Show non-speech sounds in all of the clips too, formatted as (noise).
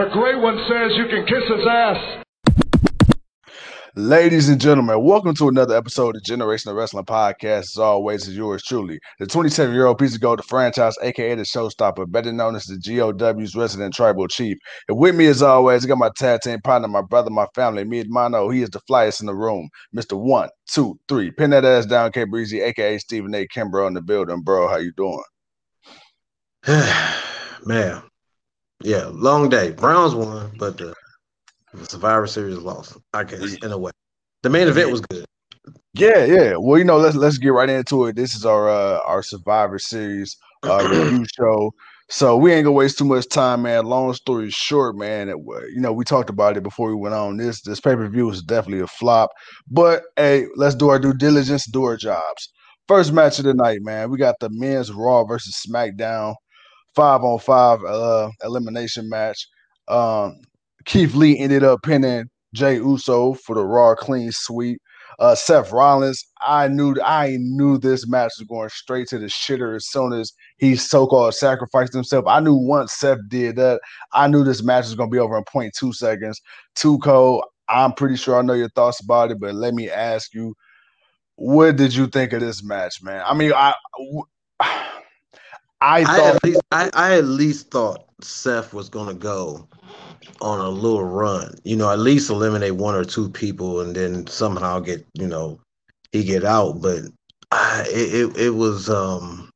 The great one says you can kiss his ass. Ladies and gentlemen, welcome to another episode of Generation of Wrestling Podcast. As always, is yours truly, the 27 year old piece of gold, the franchise, aka the showstopper, better known as the GOW's resident tribal chief. And with me, as always, I got my tag team partner, my brother, my family, me and Mono. He is the flyest in the room, Mr. One, Two, Three. Pin that ass down, K Breezy, aka Stephen A. Kimbrough in the building, bro. How you doing? (sighs) Man, yeah, long day. Browns won, but the, the Survivor Series lost. I guess in a way. The main event was good. Yeah, yeah. Well, you know, let's let's get right into it. This is our uh, our Survivor Series uh, (clears throat) review show. So we ain't gonna waste too much time, man. Long story short, man, it, you know we talked about it before we went on. This this pay per view was definitely a flop, but hey, let's do our due diligence, do our jobs. First match of the night, man. We got the men's Raw versus SmackDown five on five uh, elimination match. Um, Keith Lee ended up pinning Jey Uso for the Raw clean sweep. Uh, Seth Rollins, I knew I knew this match was going straight to the shitter as soon as he so-called sacrificed himself. I knew once Seth did that, I knew this match was going to be over in 0.2 seconds. Cold. I'm pretty sure I know your thoughts about it, but let me ask you, what did you think of this match, man? I mean, I I thought I at least, I, I at least thought Seth was gonna go on a little run. You know, at least eliminate one or two people, and then somehow get you know he get out. But I, it, it, it was um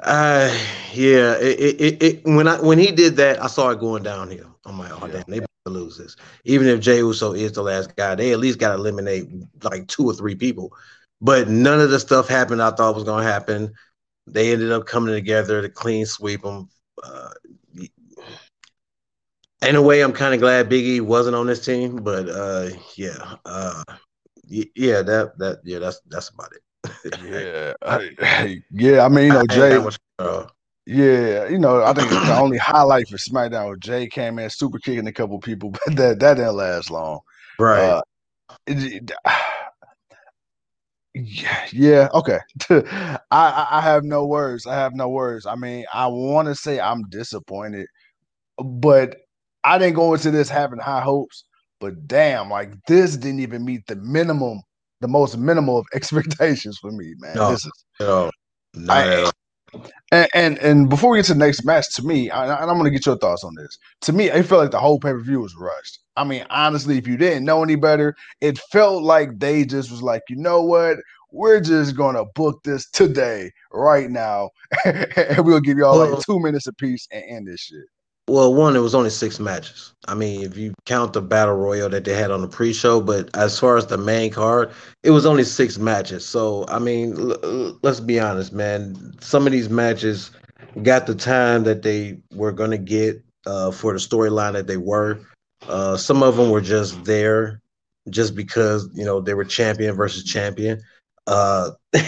uh yeah it, it, it when I when he did that I saw it going downhill. I'm like, oh yeah. damn, they about to lose this. Even if Jey Uso is the last guy, they at least got to eliminate like two or three people. But none of the stuff happened I thought was gonna happen they ended up coming together to clean sweep them. Uh, in a way, I'm kind of glad Biggie wasn't on this team, but uh, yeah, uh, yeah, that that yeah, that's that's about it. (laughs) yeah, I, yeah. I mean, you know, Jey. Much, uh, yeah, you know, I think the only highlight for SmackDown was Jey came in super kicking a couple people, (laughs) but that that didn't last long. Right. Uh, it, yeah, yeah, okay. (laughs) I I have no words. I have no words. I mean, I want to say I'm disappointed, but I didn't go into this having high hopes. But damn, like this didn't even meet the minimum, the most minimal of (laughs) expectations for me, man. No, this is no, I, and, and, and before we get to the next match, to me, I, and I'm gonna get your thoughts on this. To me, it felt like the whole pay per view was rushed. I mean, honestly, if you didn't know any better, it felt like they just was like, you know what? We're just gonna book this today, right now, (laughs) and we'll give y'all like two minutes apiece and end this shit. Well, one, it was only six matches. I mean, if you count the battle royal that they had on the pre-show, but as far as the main card, it was only six matches. So, I mean, l- let's be honest, man. Some of these matches got the time that they were going to get uh, for the storyline that they were. Uh, some of them were just there just because you know they were champion versus champion. Uh, (laughs) yeah,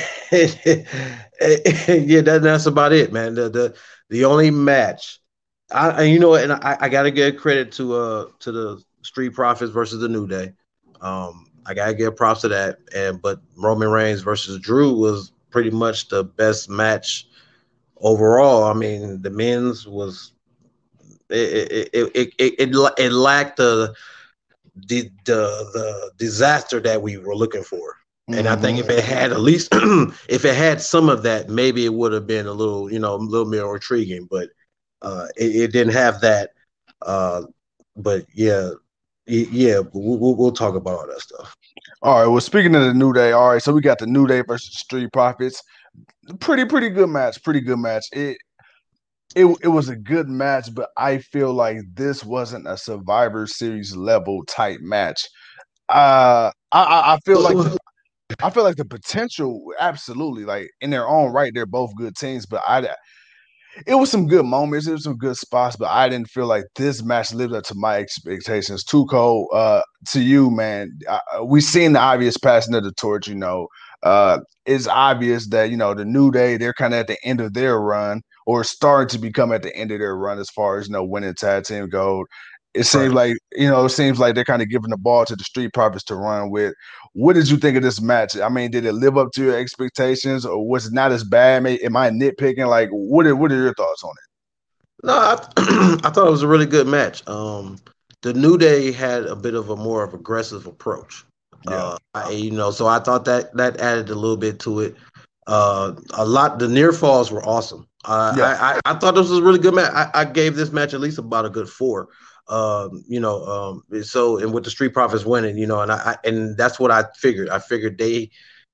that, that's about it, man. The the the only match I, you know, and I, I got to give credit to uh to the Street Profits versus the New Day. Um, I gotta give props to that. And but Roman Reigns versus Drew was pretty much the best match overall. I mean, the men's was it it it it, it, it lacked the, the the the disaster that we were looking for. And I think if it had at least (clears throat) if it had some of that, maybe it would have been a little, you know, a little more intriguing. But uh, it, it, didn't have that. Uh, but yeah, yeah, we'll, we'll talk about all that stuff. All right. Well, speaking of the New Day, all right. So we got the New Day versus Street Profits. Pretty, pretty good match. Pretty good match. It, it, it was a good match, but I feel like this wasn't a Survivor Series level type match. Uh, I, I feel like I feel like the potential, absolutely, like in their own right, they're both good teams. But I, it was some good moments. It was some good spots, but I didn't feel like this match lived up to my expectations. Too cold. Uh, to you, man. Uh, we seen the obvious passing of the torch. You know, uh, it's obvious that you know the New Day they're kind of at the end of their run or starting to become at the end of their run as far as you know winning tag team gold. It seems right. like you know, it seems like they're kind of giving the ball to the Street Profits to run with. What did you think of this match? I mean, did it live up to your expectations, or was it not as bad? Am I nitpicking? Like, what are what are your thoughts on it? No, I, (clears throat) I thought it was a really good match. Um, the New Day had a bit of a more of aggressive approach. Yeah. Uh, I, you know, so I thought that that added a little bit to it. Uh, a lot. The near falls were awesome. Uh, yeah. I, I, I thought this was a really good match. I, I gave this match at least about a good four. Um, you know, um, so and with the Street Profits winning, you know, and I, and that's what I figured. I figured they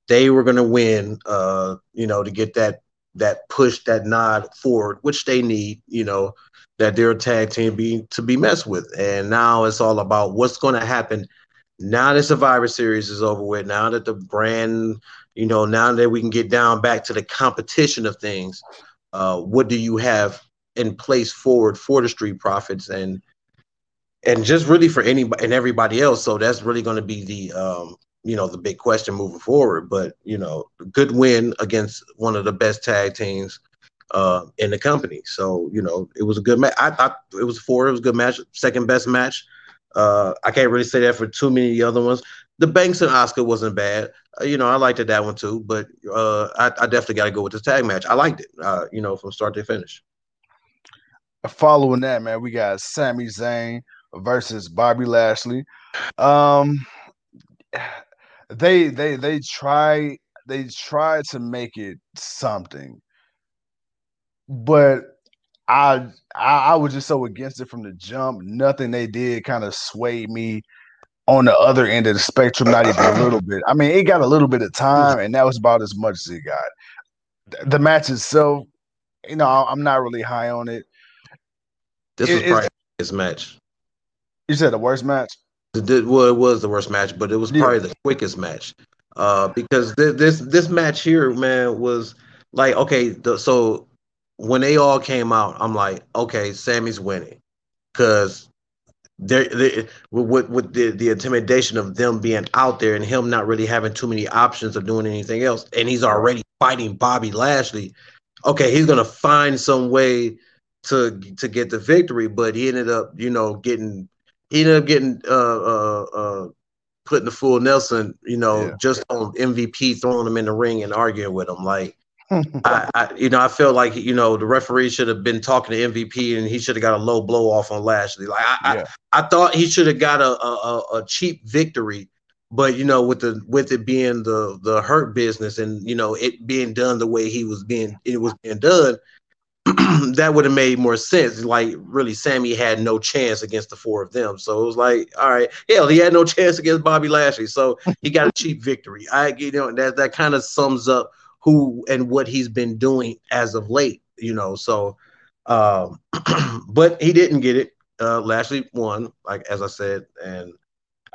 they were to win. Uh, you know, to get that that push, that nod forward, which they need. You know, that they're a tag team being to be messed with. And now it's all about what's to happen now that Survivor Series is over with. Now that the brand, you know, now that we can get down back to the competition of things. Uh, what do you have in place forward for the Street Profits and and just really for anybody and everybody else? So that's really going to be the um, you know the big question moving forward. But you know, good win against one of the best tag teams uh, in the company. So you know, it was a good match. I thought it was four. It was a good match. Second best match. Uh, I can't really say that for too many of the other ones. The Banks and Asuka wasn't bad. Uh, you know, I liked it that one too. But uh, I, I, definitely got to go with the tag match. I liked it. Uh, you know, from start to finish. Following that, man, we got Sami Zayn versus Bobby Lashley. Um, they they they try they try to make it something but I, I, I was just so against it from the jump. Nothing they did kind of swayed me on the other end of the spectrum, not even a (clears throat) little bit. I mean, it got a little bit of time, and that was about as much as it got. The match itself, you know, I'm not really high on it. This it, was probably his match. You said the worst match. It, well, it was the worst match, but it was probably yeah. the quickest match. Uh, because this, this this match here, man, was like okay. The, so when they all came out, I'm like, okay, Sami's winning because they're, with with the, the intimidation of them being out there and him not really having too many options of doing anything else, and he's already fighting Bobby Lashley. Okay, he's gonna find some way to to get the victory, but he ended up, you know, getting he ended up getting uh uh uh putting the full Nelson, you know, yeah. just on MVP, throwing him in the ring and arguing with him. Like (laughs) I, I, you know, I felt like you know the referee should have been talking to MVP and he should have got a low blow off on Lashley. Like I, yeah. I, I, thought he should have got a, a, a cheap victory, but you know, with the with it being the the hurt business and you know it being done the way he was being it was being done, (clears throat) that would have made more sense. Like really, Sami had no chance against the four of them, so it was like, all right, hell, he had no (laughs) chance against Bobby Lashley, so he got a cheap victory. I get you know that that kind of sums up who and what he's been doing as of late, you know. So, um, (clears throat) but he didn't get it. Uh, Lashley won, like as I said, and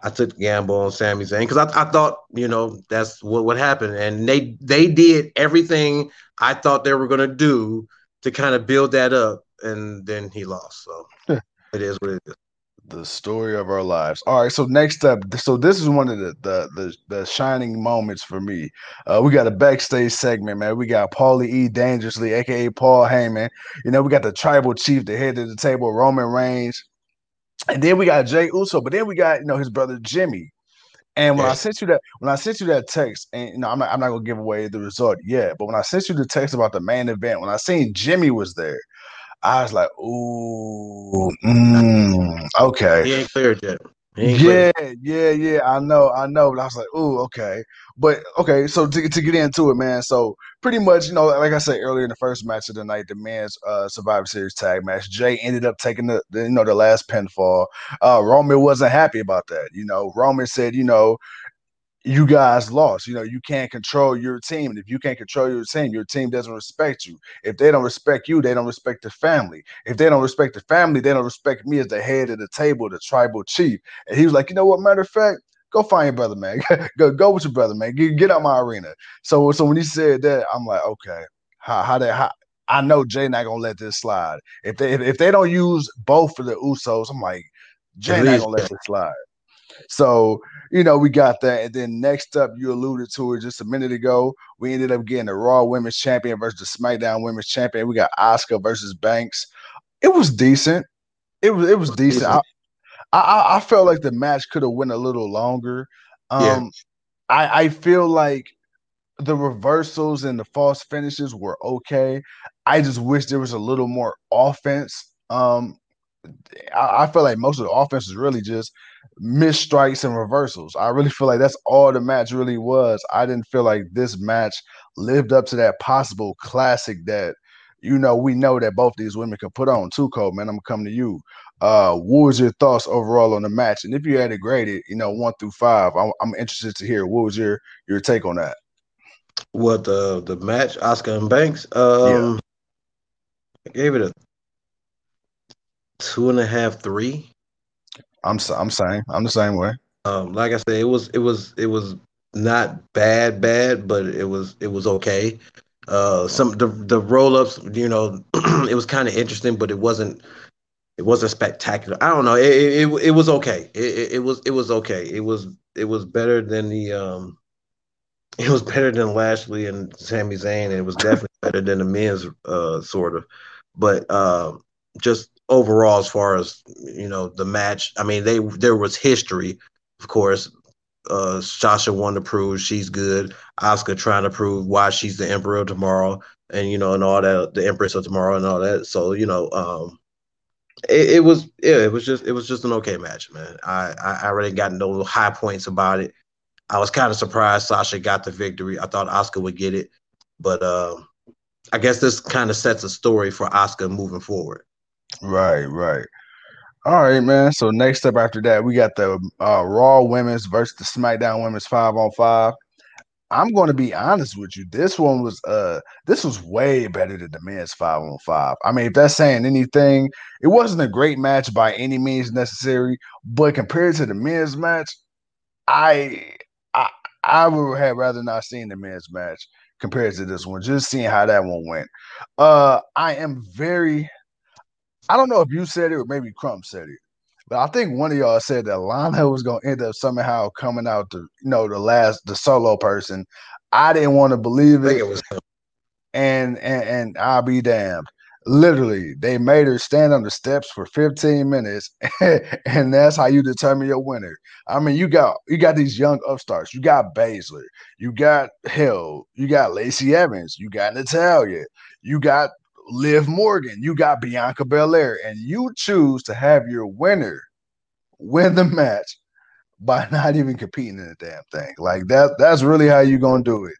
I took gamble on Sami Zayn because I, I thought, you know, that's what would happen, and they they did everything I thought they were gonna do to kind of build that up, and then he lost. So it is what it is the story of our lives. All right, so next up, so this is one of the the the, the shining moments for me. Uh, we got a backstage segment, man. We got Paulie E. Dangerously, aka Paul Heyman. You know, we got the tribal chief, the head of the table, Roman Reigns, and then we got Jey Uso. But then we got you know his brother Jimmy. And when I sent you that, when I sent you that text, and you know, I'm not, I'm not gonna give away the result yet, but when I sent you the text about the main event, when I seen Jimmy was there, I was like, ooh, mm, okay. He ain't cleared yet. Yeah, yeah, yeah. I know, I know. But I was like, ooh, okay. But okay, so to, to get into it, man. So pretty much, you know, like I said earlier in the first match of the night, the men's uh, Survivor Series tag match, Jey ended up taking the, the you know the last pinfall. Uh, Roman wasn't happy about that. You know, Roman said, you know, you guys lost. You know, you can't control your team. And if you can't control your team, your team doesn't respect you. If they don't respect you, they don't respect the family. If they don't respect the family, they don't respect me as the head of the table, the tribal chief. And he was like, you know what, matter of fact, go find your brother, man. (laughs) go go with your brother, man. Get, get out my arena. So so when he said that, I'm like, okay, how how that how I know Jey not gonna let this slide. If they if, if they don't use both of the Usos, I'm like, Jey not gonna let this slide. So, you know, we got that. And then next up, you alluded to it just a minute ago. We ended up getting the Raw Women's Champion versus the SmackDown Women's Champion. We got Asuka versus Banks. It was decent. It was it was decent. I, I, I felt like the match could have went a little longer. Um, yeah. I I feel like the reversals and the false finishes were okay. I just wish there was a little more offense. Um, I, I feel like most of the offense is really just missed strikes and reversals. I really feel like that's all the match really was. I didn't feel like this match lived up to that possible classic that you know we know that both these women can put on too. cold, man, I'm gonna come to you. Uh, what was your thoughts overall on the match? And if you had to grade it, you know, one through five, I'm, I'm interested to hear what was your your take on that. What the the match, Asuka and Banks? Um, yeah. I gave it a two and a half, three. I'm I'm saying I'm the same way. Um, like I said, it was it was it was not bad, bad, but it was it was okay. Uh, some the the roll ups, you know, (clears throat) it was kind of interesting, but it wasn't it wasn't spectacular. I don't know. It it, it was okay. It, it, it was it was okay. It was it was better than the um. (laughs) It was better than Lashley and Sami Zayn, and it was definitely better than the men's uh sort of. But uh, just overall, as far as you know, the match. I mean, they there was history, of course. Uh, Sasha wanted to prove she's good. Asuka trying to prove why she's the Emperor of Tomorrow, and you know, and all that, the Empress of Tomorrow, and all that. So you know, um, it, it was yeah, it was just it was just an okay match, man. I I, I really got no high points about it. I was kind of surprised Sasha got the victory. I thought Asuka would get it, but uh, I guess this kind of sets a story for Asuka moving forward. Right, right. All right, man. So next up after that, we got the uh, Raw Women's versus the SmackDown Women's five on five. I'm going to be honest with you. This one was uh this was way better than the men's five on five. I mean, if that's saying anything, it wasn't a great match by any means necessary, but compared to the men's match, I I I would have rather not seen the men's match compared to this one. Just seeing how that one went. Uh, I am very I don't know if you said it or maybe Crump said it, but I think one of y'all said that Lana (laughs) was gonna end up somehow coming out to you know the last the solo person. I didn't want to believe it. it was and, and and I'll be damned. Literally, they made her stand on the steps for 15 minutes, (laughs) and that's how you determine your winner. I mean, you got you got these young upstarts. You got Baszler, you got Hill, you got Lacey Evans, you got Natalya, you got Liv Morgan, you got Bianca Belair, and you choose to have your winner win the match by (laughs) not even competing in the damn thing. Like that, that's really how you're gonna do it.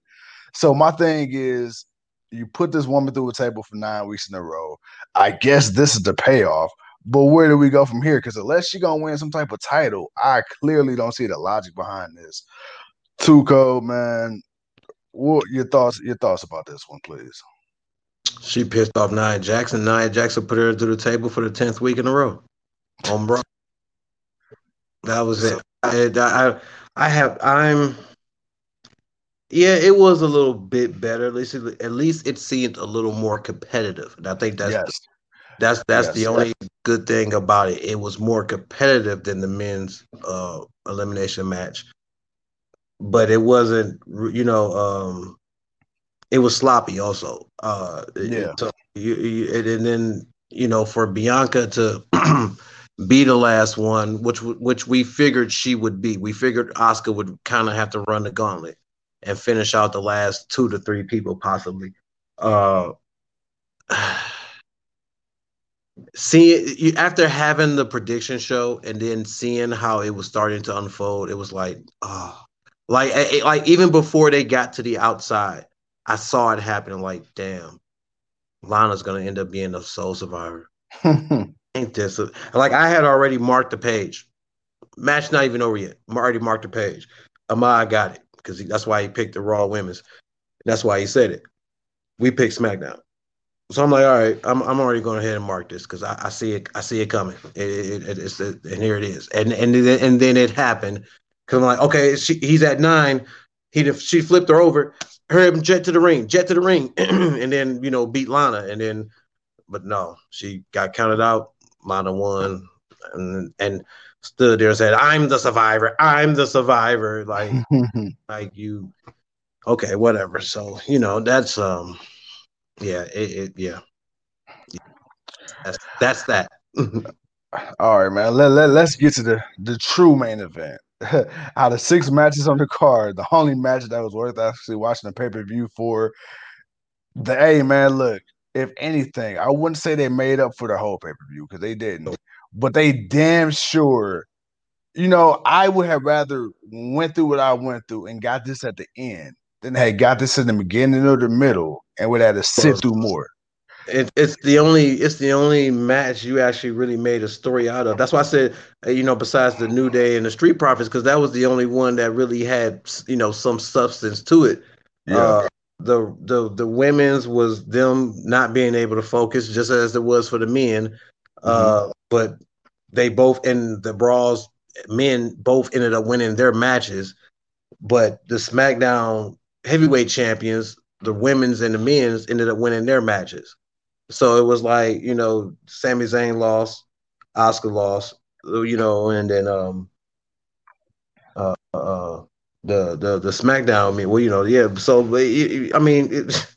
So my thing is you put this woman through a table for nine weeks in a row. I guess this is the payoff. But where do we go from here? Because unless she's gonna win some type of title, I clearly don't see the logic behind this. Tuco, man, what your thoughts? Your thoughts about this one, please? She pissed off Nia Jackson. Nia Jackson put her to the table for the tenth week in a row on Bro. That was it. I, I, I have. I'm. Yeah, it was a little bit better. At least, at least it seemed a little more competitive. And I think that's yes. that's that's yes. the only good thing about it. It was more competitive than the men's uh, elimination match, but it wasn't. You know, um, it was sloppy also. Uh, yeah. So you, you, and then you know for Bianca to (clears throat) be the last one, which which we figured she would be. We figured Oscar would kind of have to run the gauntlet and finish out the last two to three people possibly. Uh, (sighs) seeing after having the prediction show and then seeing how it was starting to unfold, it was like, oh, like like even before they got to the outside, I saw it happen. Like, damn, Lana's gonna end up being the sole survivor. (laughs) Ain't this a, like I had already marked the page? Match not even over yet. I already marked the page. Ahmad got it because that's why he picked the Raw Women's. That's why he said it. We picked SmackDown. So I'm like, all right, I'm I'm already going ahead and mark this because I, I, see it I see it coming. It, it, it's and here it is. And and then, and then it happened because I'm like, okay, she, he's at nine. He she flipped her over her jet to the ring, jet to the ring, (clears throat) and then you know beat Lana, and then but no, she got counted out. Lana won, and and stood there and said, "I'm the survivor. I'm the survivor." Like (laughs) like you, okay, whatever. So you know that's um, yeah, it, it yeah, that's that's that. (laughs) All right, man. Let, let, let's get to the, the true main event. (laughs) out of six matches on the card, the only match that was worth actually watching the pay per view for. The A man, look, if anything, I wouldn't say they made up for the whole pay per view because they didn't, but they damn sure. You know, I would have rather went through what I went through and got this at the end than had got this in the beginning or the middle and would have to sit through more. It, it's the only it's the only match you actually really made a story out of. That's why I said, uh, you know, besides the New Day and the Street Profits, because that was the only one that really had you know some substance to it. Yeah. Uh, the the the women's was them not being able to focus, just as it was for the men. Mm-hmm. Uh, but they both in the brawls, men both ended up winning their matches. But the SmackDown heavyweight champions, the women's and the men's, ended up winning their matches. So it was like, you know, Sami Zayn lost, Asuka lost, you know, and then um uh uh the the the SmackDown. I mean, well, you know, yeah. So I mean, it,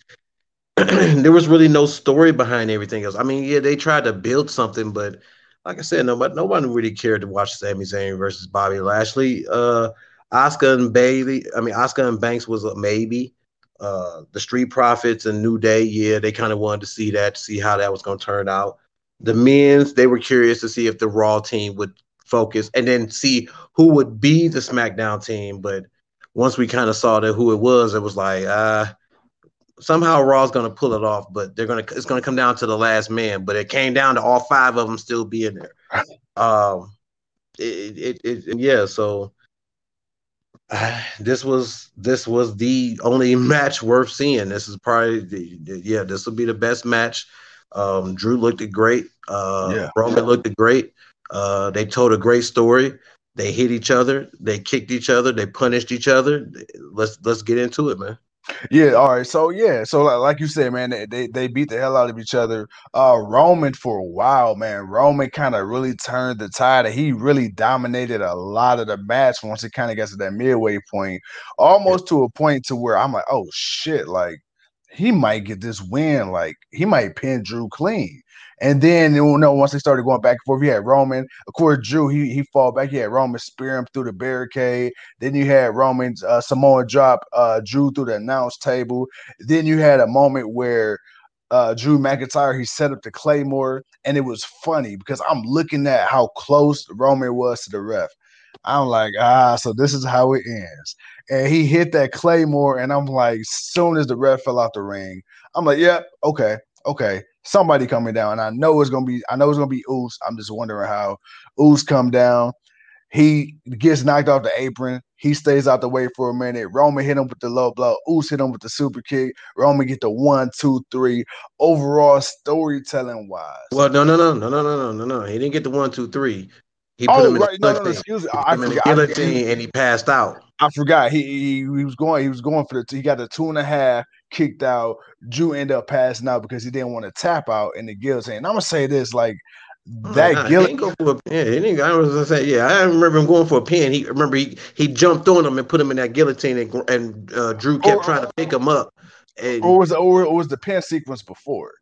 (clears throat) there was really no story behind everything else. I mean, yeah, they tried to build something, but like I said, nobody nobody really cared to watch Sami Zayn versus Bobby Lashley. Uh, Asuka and Bayley, I mean, Asuka and Banks was a maybe. Uh, the Street Profits and New Day, yeah, they kind of wanted to see that, to see how that was going to turn out. The men's, they were curious to see if the Raw team would focus and then see who would be the SmackDown team. But once we kind of saw that who it was, it was like, uh, somehow Raw's going to pull it off, but they're going to, it's going to come down to the last man. But it came down to all five of them still being there. (laughs) Um, it, it, it yeah, so (sighs) this was this was the only (laughs) match worth seeing. This is probably the, the, yeah, this will be the best match. Um, Drew looked great. Uh, yeah. Roman looked great. Uh, they told a great story. They hit each other. They kicked each other. They punished each other. Let's let's get into it, man. Yeah, all right. So yeah, so like, like you said, man, they, they, they beat the hell out of each other. Uh Roman for a while, man. Roman kind of really turned the tide. He really dominated a lot of the match once it kind of gets to that midway point, almost to a point to where I'm like, oh shit, like he might get this win. Like he might pin Drew clean. And then you know, once they started going back and forth, you had Roman. Of course, Drew he he fall back. He had Roman spear him through the barricade. Then you had Roman's uh, Samoa drop uh, Drew through the announce table. Then you had a moment where uh, Drew McIntyre he set up the Claymore, and it was funny because I'm looking at how close Roman was to the ref. I'm like, ah, so this is how it ends. And he hit that Claymore, and I'm like, soon as the ref fell out the ring, I'm like, yep, yeah, okay, okay somebody coming down. And I know it's gonna be, I know it's gonna be Oos. I'm just wondering how Oos come down. He gets knocked off the apron. He stays out the way for a minute. Roman hit him with the low blow. Oos hit him with the super kick. Roman get the one, two, three. Overall storytelling wise. Well, no, no, no, no, no, no, no, no, no. He didn't get the one, two, three. He put oh, him in right. the no, no, no, excuse me. I, I guillotine and he passed out. I forgot. He, he, he was going. He was going for the. He got the two and a half kicked out. Drew ended up passing out because he didn't want to tap out in the guillotine. And I'm gonna say this like oh, that nah, guillotine. Go for a pin. I was gonna say, yeah, I remember him going for a pin. He remember he he jumped on him and put him in that guillotine, and, and uh, Drew kept or, trying to pick him up. And or was or, or was the pin sequence before?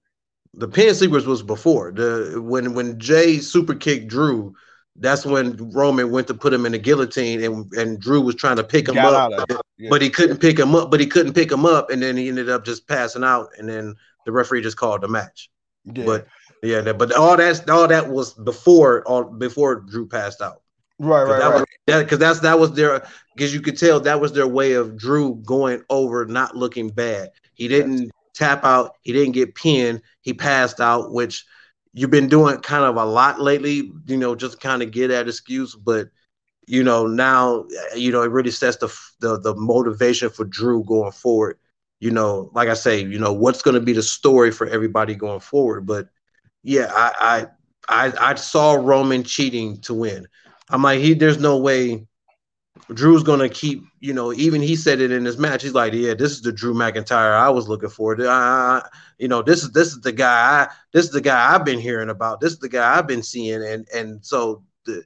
The pin sequence was before the when when Jey super kicked Drew that's when Roman went to put him in the guillotine and, and Drew was trying to pick him up, yeah. but he couldn't pick him up, but he couldn't pick him up, and then he ended up just passing out, and then the referee just called the match. Yeah. But yeah, but all that's all that was before all before Drew passed out. Right, right, that right. Because that, that's that was their because you could tell that was their way of Drew going over, not looking bad. He didn't yes. tap out. He didn't get pinned. He passed out, which you've been doing kind of a lot lately, you know, just kind of get that excuse. But you know, now eh, you know it really sets the the, the motivation for Drew going forward. You know, like I say, you know, what's going to be the story for everybody going forward. But yeah, I I I, I saw Roman cheating to win. I'm like, he there's no way Drew's gonna keep, you know, even he said it in his match. He's like, yeah, this is the Drew McIntyre I was looking for. You know, this is this is the guy. I, this is the guy I've been hearing about. This is the guy I've been seeing, and and so the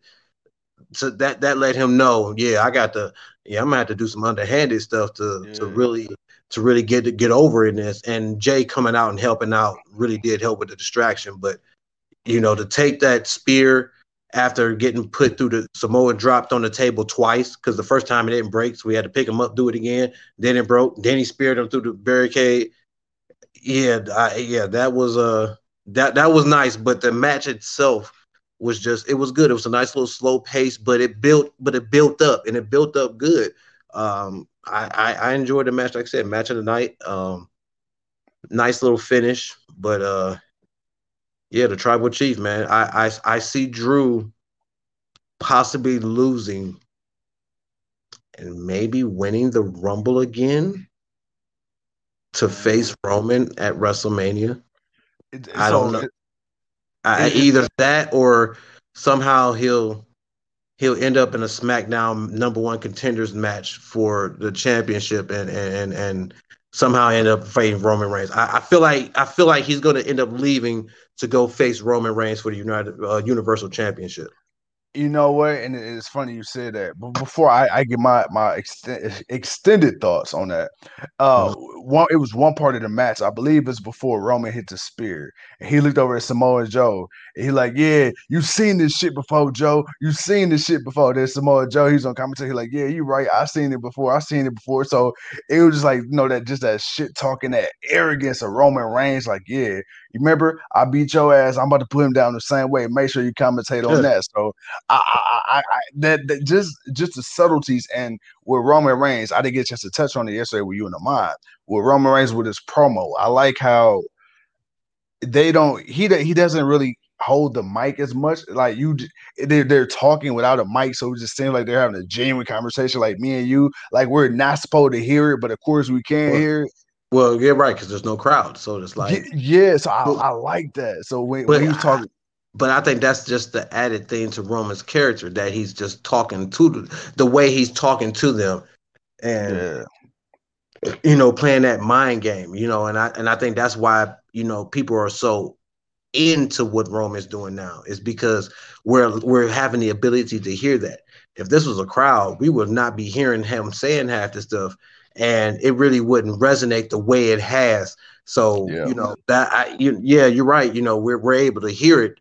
so that that let him know, yeah, I got to, yeah, I'm gonna have to do some underhanded stuff to yeah. to really to really get to get over in this. And Jey coming out and helping out really did help with the distraction, but you know, to take that spear after getting put through the Samoa dropped on the table twice because the first time it didn't break, so we had to pick him up, do it again. Then it broke. Then he speared him through the barricade. Yeah, I, yeah, that was uh that that was nice, but the match itself was just it was good. It was a nice little slow pace, but it built but it built up and it built up good. Um, I, I, I enjoyed the match. Like I said, match of the night. Um, nice little finish, but uh, yeah, the tribal chief man. I I I see Drew possibly losing and maybe winning the Rumble again to face Roman at WrestleMania. I don't know. It, I, either that or somehow he'll he'll end up in a SmackDown number one contenders match for the championship and and and and somehow end up fighting Roman Reigns. I, I feel like I feel like he's going to end up leaving to go face Roman Reigns for the United uh, Universal Championship. You know what? And it's funny you said that. But before I, I get my my extend, extended thoughts on that, uh, mm-hmm. one it was one part of the match. I believe it's before Roman hit the spear, and he looked over at Samoa Joe, and he like, "Yeah, you seen this shit before, Joe. You seen this shit before." There's Samoa Joe. He's on commentary. He like, "Yeah, you right. I seen it before. I seen it before." So it was just like, you know, that just that shit talking, that arrogance of Roman Reigns. Like, yeah, remember I beat your ass. I'm about to put him down the same way. Make sure you commentate on that. So I, I, I, I that, that, just just the subtleties and with Roman Reigns, I didn't get just a chance to touch on it yesterday with you in the mind. With Roman Reigns with his promo, I like how they don't. He he doesn't really hold the mic as much. Like you, they're, they're talking without a mic, so it just seems like they're having a genuine conversation, like me and you. Like we're not supposed to hear it, but of course we can hear it. Well, yeah, right, because there's no crowd, so it's like yeah. So I, I like that. So when, when he's talking, but I think that's just the added thing to Roman's character that he's just talking to the, the way he's talking to them, and yeah. you know, playing that mind game, you know, and I and I think that's why you know people are so into what Roman's doing now is because we're we're having the ability to hear that. If this was a crowd, we would not be hearing him saying half the stuff and it really wouldn't resonate the way it has. So yeah. you know that I, you, yeah, you're right. You know, we're we're able to hear it,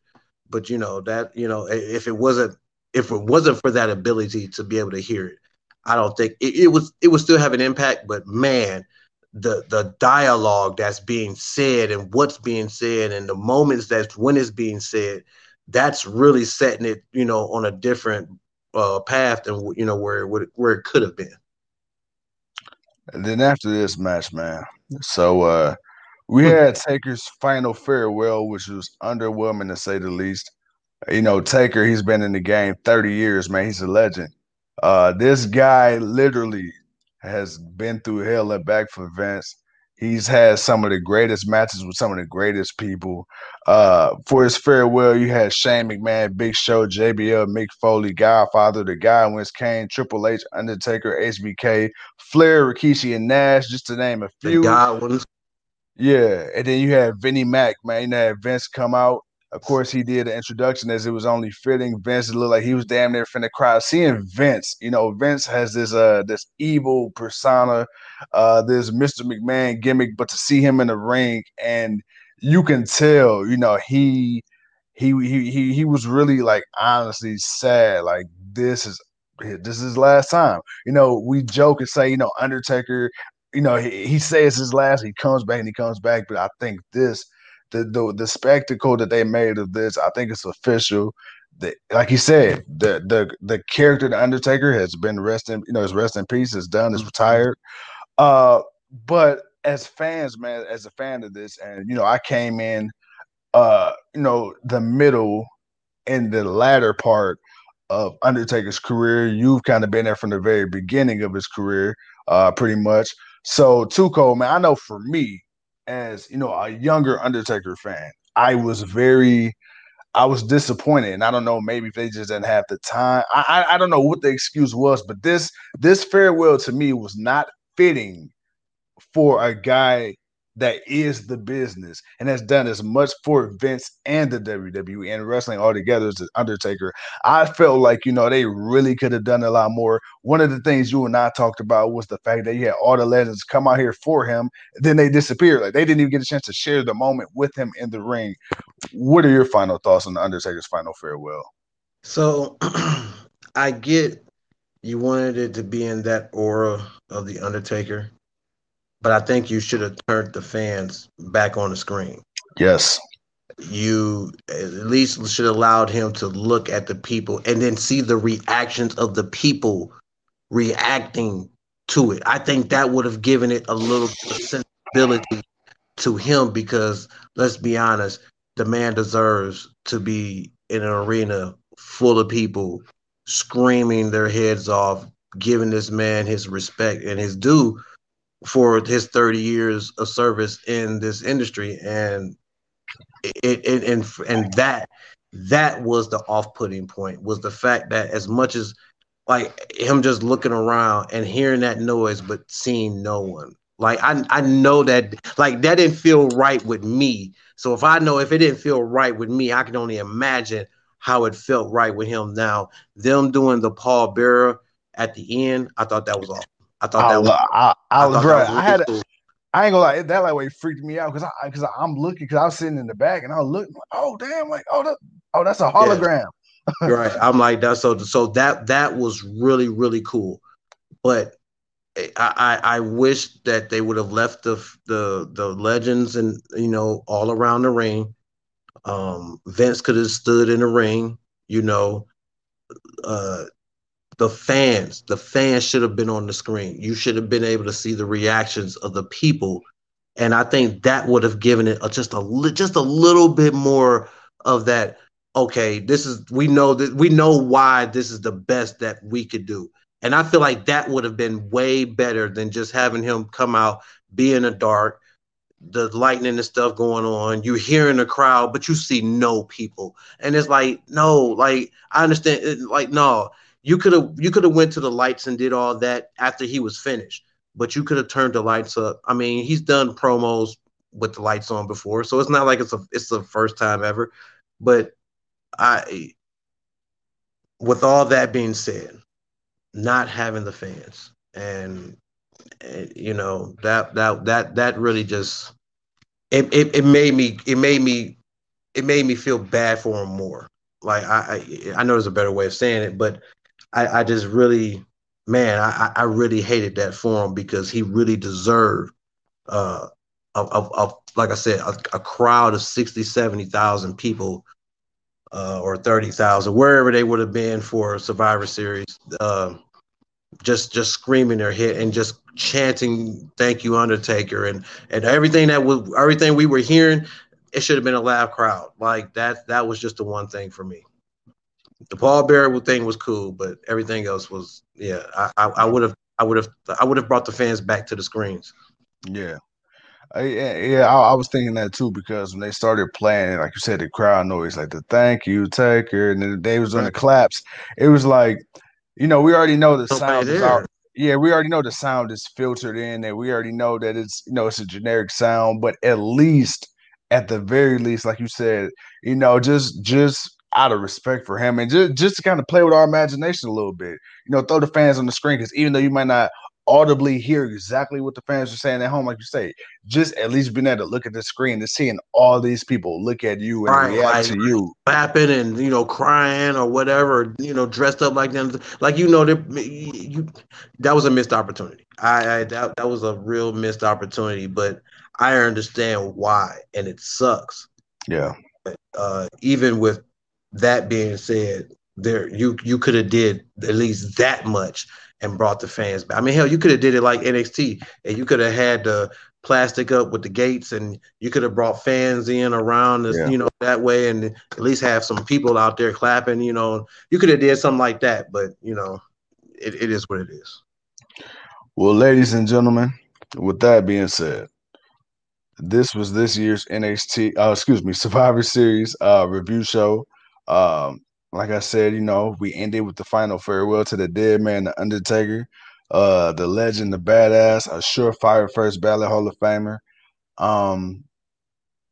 but you know that you know if it wasn't if it wasn't for that ability to be able to hear it, I don't think it, it was it would still have an impact. But man, the the dialogue that's being said and what's being said and the moments that's when it's being said, that's really setting it you know on a different uh, path than you know where it where it could have been. And then after this match, man, so uh we hmm. had Taker's final farewell, which was underwhelming to say the least. You know, Taker, he's been in the game 30 years, man. He's a legend. Uh this guy literally has been through hell and back for Vince. He's had some of the greatest matches with some of the greatest people. Uh, for his farewell, you had Shane McMahon, Big Show, JBL, Mick Foley, Godfather, the Godwinns Kane, Triple H, Undertaker, HBK, Flair, Rikishi, and Nash, just to name a few. The Godwinns. Yeah, and then you had Vinnie Mac, man. You had Vince come out of course, he did the introduction as it was only fitting. Vince looked like he was damn near finna cry. Seeing Vince, you know, Vince has this uh this evil persona, uh this Mr. McMahon gimmick, but to see him in the ring and you can tell, you know, he he he he he was really like honestly sad. Like this is this is his last time. You know, we joke and say, you know, Undertaker, you know, he, he says his last, he comes back and he comes back, but I think this the, the the spectacle that they made of this, I think it's official. The, like you said, the the the character, the Undertaker, has been resting. You know, his rest in peace is done. Is mm-hmm. retired. Uh, but as fans, man, as a fan of this, and you know, I came in, uh, you know, the middle and the latter part of Undertaker's career. You've kind of been there from the very beginning of his career, uh, pretty much. So, Tuco, man, I know for me, as you know a younger Undertaker fan, I was very I was disappointed, and I don't know maybe they just didn't have the time. I, I I don't know what the excuse was, but this this farewell to me was not fitting for a guy that is the business and has done as much for Vince and the WWE and wrestling altogether as the Undertaker. I felt like, you know, they really could have done a lot more. One of the things you and I talked about was the fact that you had all the legends come out here for him, then they disappeared. Like they didn't even get a chance to share the moment with him in the ring. What are your final thoughts on the Undertaker's final farewell? So (clears throat) I get you wanted it to be in that aura of the Undertaker but I think you should have turned the fans back on the screen. Yes. You at least should have allowed him to look at the people and then see the reactions of the people reacting to it. I think that would have given it a little sensibility to him because let's be honest, the man deserves to be in an arena full of people screaming their heads off, giving this man his respect and his due for his 30 years of service in this industry. And it, it and and that that was the off-putting point was the fact that as much as like him just looking around and hearing that noise but seeing no one like I I know that like that didn't feel right with me. So if I know if it didn't feel right with me, I can only imagine how it felt right with him. Now them doing the Paul Bearer at the end, I thought that was awesome. I thought that was. I, I, I, bro, I had. Cool. I ain't gonna lie, that like way freaked me out because I because I'm looking because I was sitting in the back and I was looking, like, oh damn, like oh that oh that's a hologram. Yeah. (laughs) right. I'm like that. So so that that was really really cool, but I, I wish that they would have left the the the legends and you know all around the ring. Um, Vince could have stood in the ring. You know, uh, the fans, the fans should have been on the screen. You should have been able to see the reactions of the people, and I think that would have given it a, just a just a little bit more of that. Okay, this is we know that we know why this is the best that we could do and I feel like that would have been way better than just having him come out, be in the dark, the lightning and stuff going on. You hearing the crowd, but you see no people. And it's like, no, like I understand it, like no, you could have you could have went to the lights and did all that after he was finished. But you could have turned the lights up. I mean, he's done promos with the lights on before, so it's not like it's a it's the first time ever. But I with all that being said, not having the fans and, you know that that that that really just it, it, it made me it made me it made me feel bad for him more like I, I i know there's a better way of saying it but i i just really man i i really hated that for him because he really deserved uh of, of, of like i said a, a crowd of 60 70000 people uh, or 30,000, wherever they would have been for Survivor Series, uh, just just screaming their hit and just chanting "Thank you, Undertaker" and and everything that was everything we were hearing. It should have been a loud crowd. Like that. That was just the one thing for me. The Paul Bearer thing was cool, but everything else was yeah. I would have I would have I would have brought the fans back to the screens. Yeah. Uh, yeah, yeah I, I, was thinking that too because when they started playing, like you said, the crowd noise, like the thank you, Taker, and then they was on the claps. It was like you know, we already know the sound is yeah, we already know the sound is filtered in, and we already know that it's you know it's a generic sound, but at least at the very least, like you said, you know, just just out of respect for him and just just to kind of play with our imagination a little bit, you know, throw the fans on the screen because even though you might not audibly hear exactly what the fans are saying at home, like you say, just at least being able to look at the screen and seeing all these people look at you and right, react like, to you, clapping and you know crying or whatever, you know, dressed up like them, like you know, you that was a missed opportunity. I, I that that was a real missed opportunity, but I understand why, and it sucks. Yeah. Uh, even with that being said, there you you could have did at least that much and brought the fans back. I mean, hell, you could have did it like NXT, and you could have had the plastic up with the gates, and you could have brought fans in around, this, yeah. you know, that way, and at least have some people out there clapping. You know, you could have did something like that, but you know, it, it is what it is. Well, ladies and gentlemen, with that being said, this was this year's NXT, uh, excuse me, Survivor Series uh, review show. Um, like I said, you know, we ended with the final farewell to the dead man, the Undertaker, uh, the legend, the badass, a surefire first ballot Hall of Famer. Um,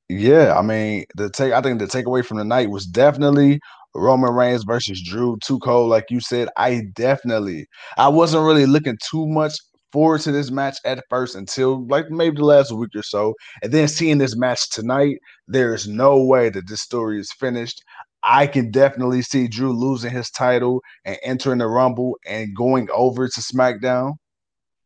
yeah, I mean, the take I think the takeaway from the night was definitely Roman Reigns versus Drew. Too cold, like you said. I definitely I wasn't really looking too much forward to this match at first until like maybe the last week or so. And then seeing this match tonight, there is no way that this story is finished. I can definitely see Drew losing his title and entering the Rumble and going over to SmackDown.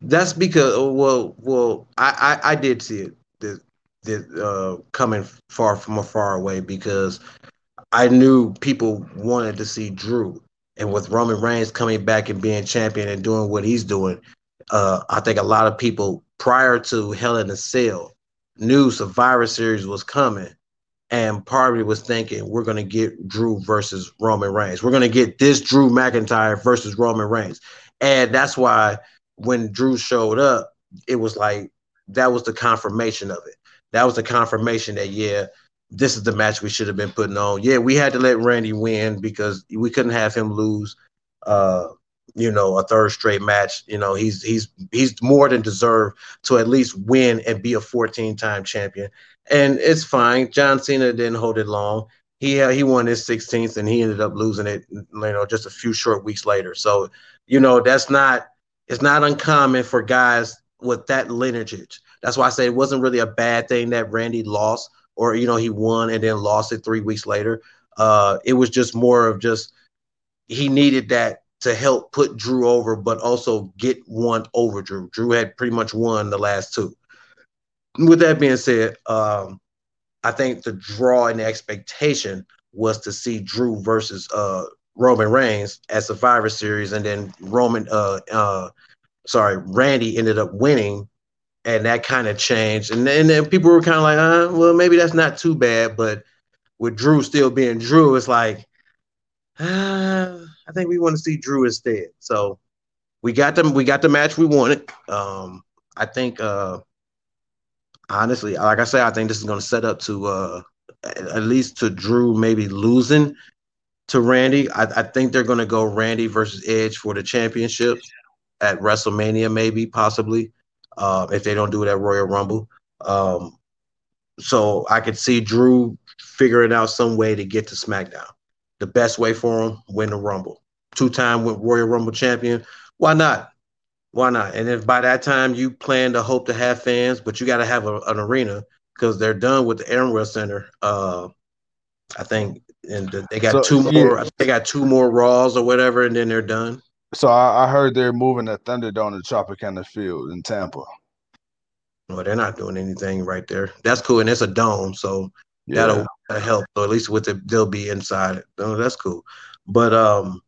That's because oh, well, well, I I, I did see it that that uh, coming far from a far away because I knew people wanted to see Drew, and with Roman Reigns coming back and being champion and doing what he's doing, uh, I think a lot of people prior to Hell in a Cell knew Survivor Series was coming, and probably was thinking we're going to get Drew versus Roman Reigns. We're going to get this Drew McIntyre versus Roman Reigns, and that's why when Drew showed up, it was like that was the confirmation of it. That was the confirmation that yeah, this is the match we should have been putting on. Yeah, we had to let Randy win because we couldn't have him lose. Uh, you know, a third straight match. You know, he's he's he's more than deserved to at least win and be a 14-time champion. And it's fine. John Cena didn't hold it long. He uh, he won his 16th and he ended up losing it. You know, just a few short weeks later. So you know, that's not it's not uncommon for guys with that lineage. That's why I say it wasn't really a bad thing that Randy lost, or you know he won and then lost it three weeks later. Uh, it was just more of just he needed that to help put Drew over, but also get one over Drew. Drew had pretty much won the last two. With that being said, um, I think the draw and the expectation was to see Drew versus uh, Roman Reigns at Survivor Series, and then Roman, uh, uh, sorry, Randy ended up winning, and that kind of changed. And then, and then people were kind of like, uh, well, maybe that's not too bad. But with Drew still being Drew, it's like, uh, (sighs) I think we want to see Drew instead. So we got them. We got the match we wanted. Um, I think, uh, honestly, like I say, I think this is going to set up to uh, at least to Drew maybe losing to Randy. I, I think they're going to go Randy versus Edge for the championship at WrestleMania, maybe possibly, uh, if they don't do it at Royal Rumble. Um, so I could see Drew figuring out some way to get to SmackDown. The best way for him, win the Rumble. Two-time with Royal Rumble champion. Why not? Why not? And if by that time you plan to hope to have fans, but you got to have a, an arena because they're done with the Amway Center. Uh, I think and they got so, two more. Yeah. They got two more Raws or whatever, and then they're done. So I, I heard they're moving the Thunderdome to Tropicana Field in Tampa. Well, they're not doing anything right there. That's cool, and it's a dome, so yeah. that'll, that'll help. So at least with it, they'll be inside it. Oh, that's cool. But um,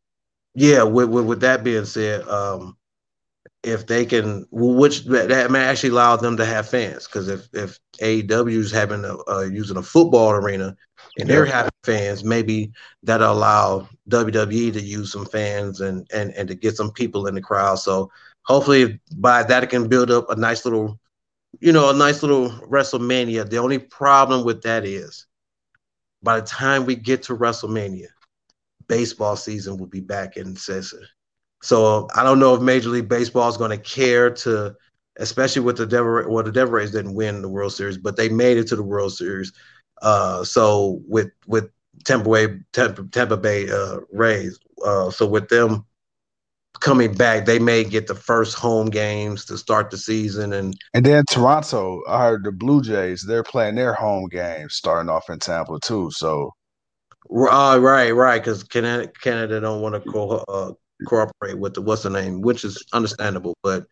yeah. With, with with that being said, um, if they can, which that may actually allow them to have fans, because if if AEW is having a uh, using a football arena and they're having fans, maybe that'll allow WWE to use some fans and and and to get some people in the crowd. So hopefully by that it can build up a nice little, you know, a nice little WrestleMania. The only problem with that is by the time we get to WrestleMania, baseball season will be back in session. So I don't know if Major League Baseball is going to care to, especially with the Devil. Well, the Devil Rays didn't win the World Series, but they made it to the World Series. Uh, so with with Tampa Bay Tampa, Tampa Bay uh, Rays, uh, so with them coming back, they may get the first home games to start the season, and and then Toronto. I heard the Blue Jays they're playing their home games starting off in Tampa too. So, uh, right, right, because Canada Canada don't want to co- uh, cooperate with the what's the name, which is understandable, but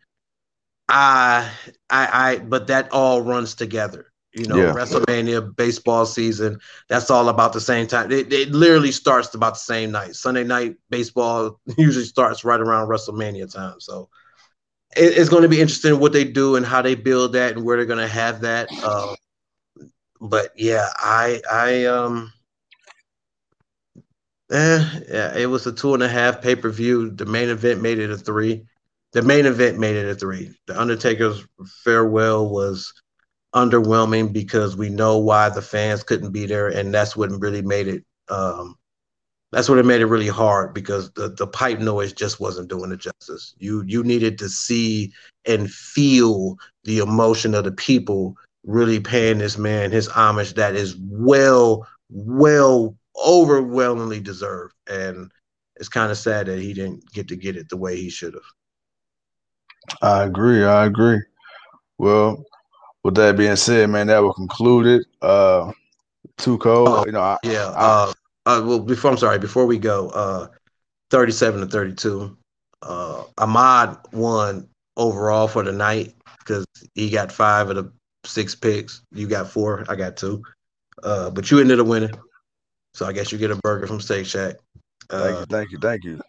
I I I but that all runs together. You know, yeah. WrestleMania, baseball season, that's all about the same time. It, it literally starts about the same night. Sunday night baseball (laughs) usually starts right around WrestleMania time. So it, it's going to be interesting what they do and how they build that and where they're going to have that. Uh, but yeah, I, I, um, eh, yeah, it was a two and a half pay per view. The main event made it a three. The main event made it a three. The Undertaker's farewell was underwhelming because we know why the fans couldn't be there, and that's what really made it. Um, that's what it made it really hard because the the pipe noise just wasn't doing it justice. You you needed to see and feel the emotion of the people really paying this man his homage that is well well overwhelmingly deserved, and it's kind of sad that he didn't get to get it the way he should have. I agree. I agree. Well, with that being said, man, that will conclude it. Uh, too cold. Oh, you know, I, yeah. I, uh, uh, well, before I'm sorry, before we go, uh, 37 to 32. Uh, Ahmad won overall for the night because he got five of the six picks. You got four. I got two. Uh, but you ended up winning. So I guess you get a burger from Shake Shack. Uh, thank you, thank you, thank you.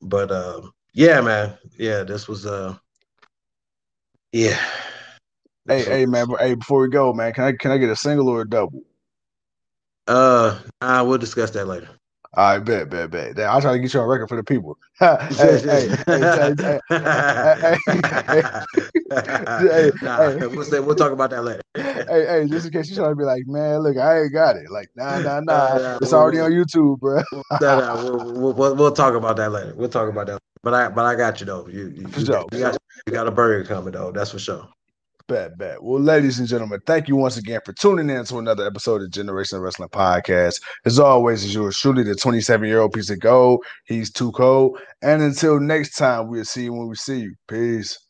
But uh, yeah, man, yeah, this was uh, yeah. Hey, hey, man, hey, before we go, man, can I can I get a single or a double? Uh, I will discuss that later. All right, bet, bet, bet. I'll try to get you on record for the people. (laughs) hey, (laughs) hey, hey, hey, we'll, say, we'll talk about that later. (laughs) hey, hey, just in case you're trying to be like, man, look, I ain't got it. Like, nah, nah, nah. it's already on YouTube, bro. nah, nah, we'll, we'll, we'll, talk about that later. We'll talk about that. But I, but I got you though. You, you, you, got, you got, you got a burger coming though. That's for sure. Bet, bet. Well, ladies and gentlemen, thank you once again for tuning in to another episode of Generation Wrestling Podcast. As always, as yours truly, the 27 year old piece of gold. He's too cold. And until next time, we'll see you when we see you. Peace.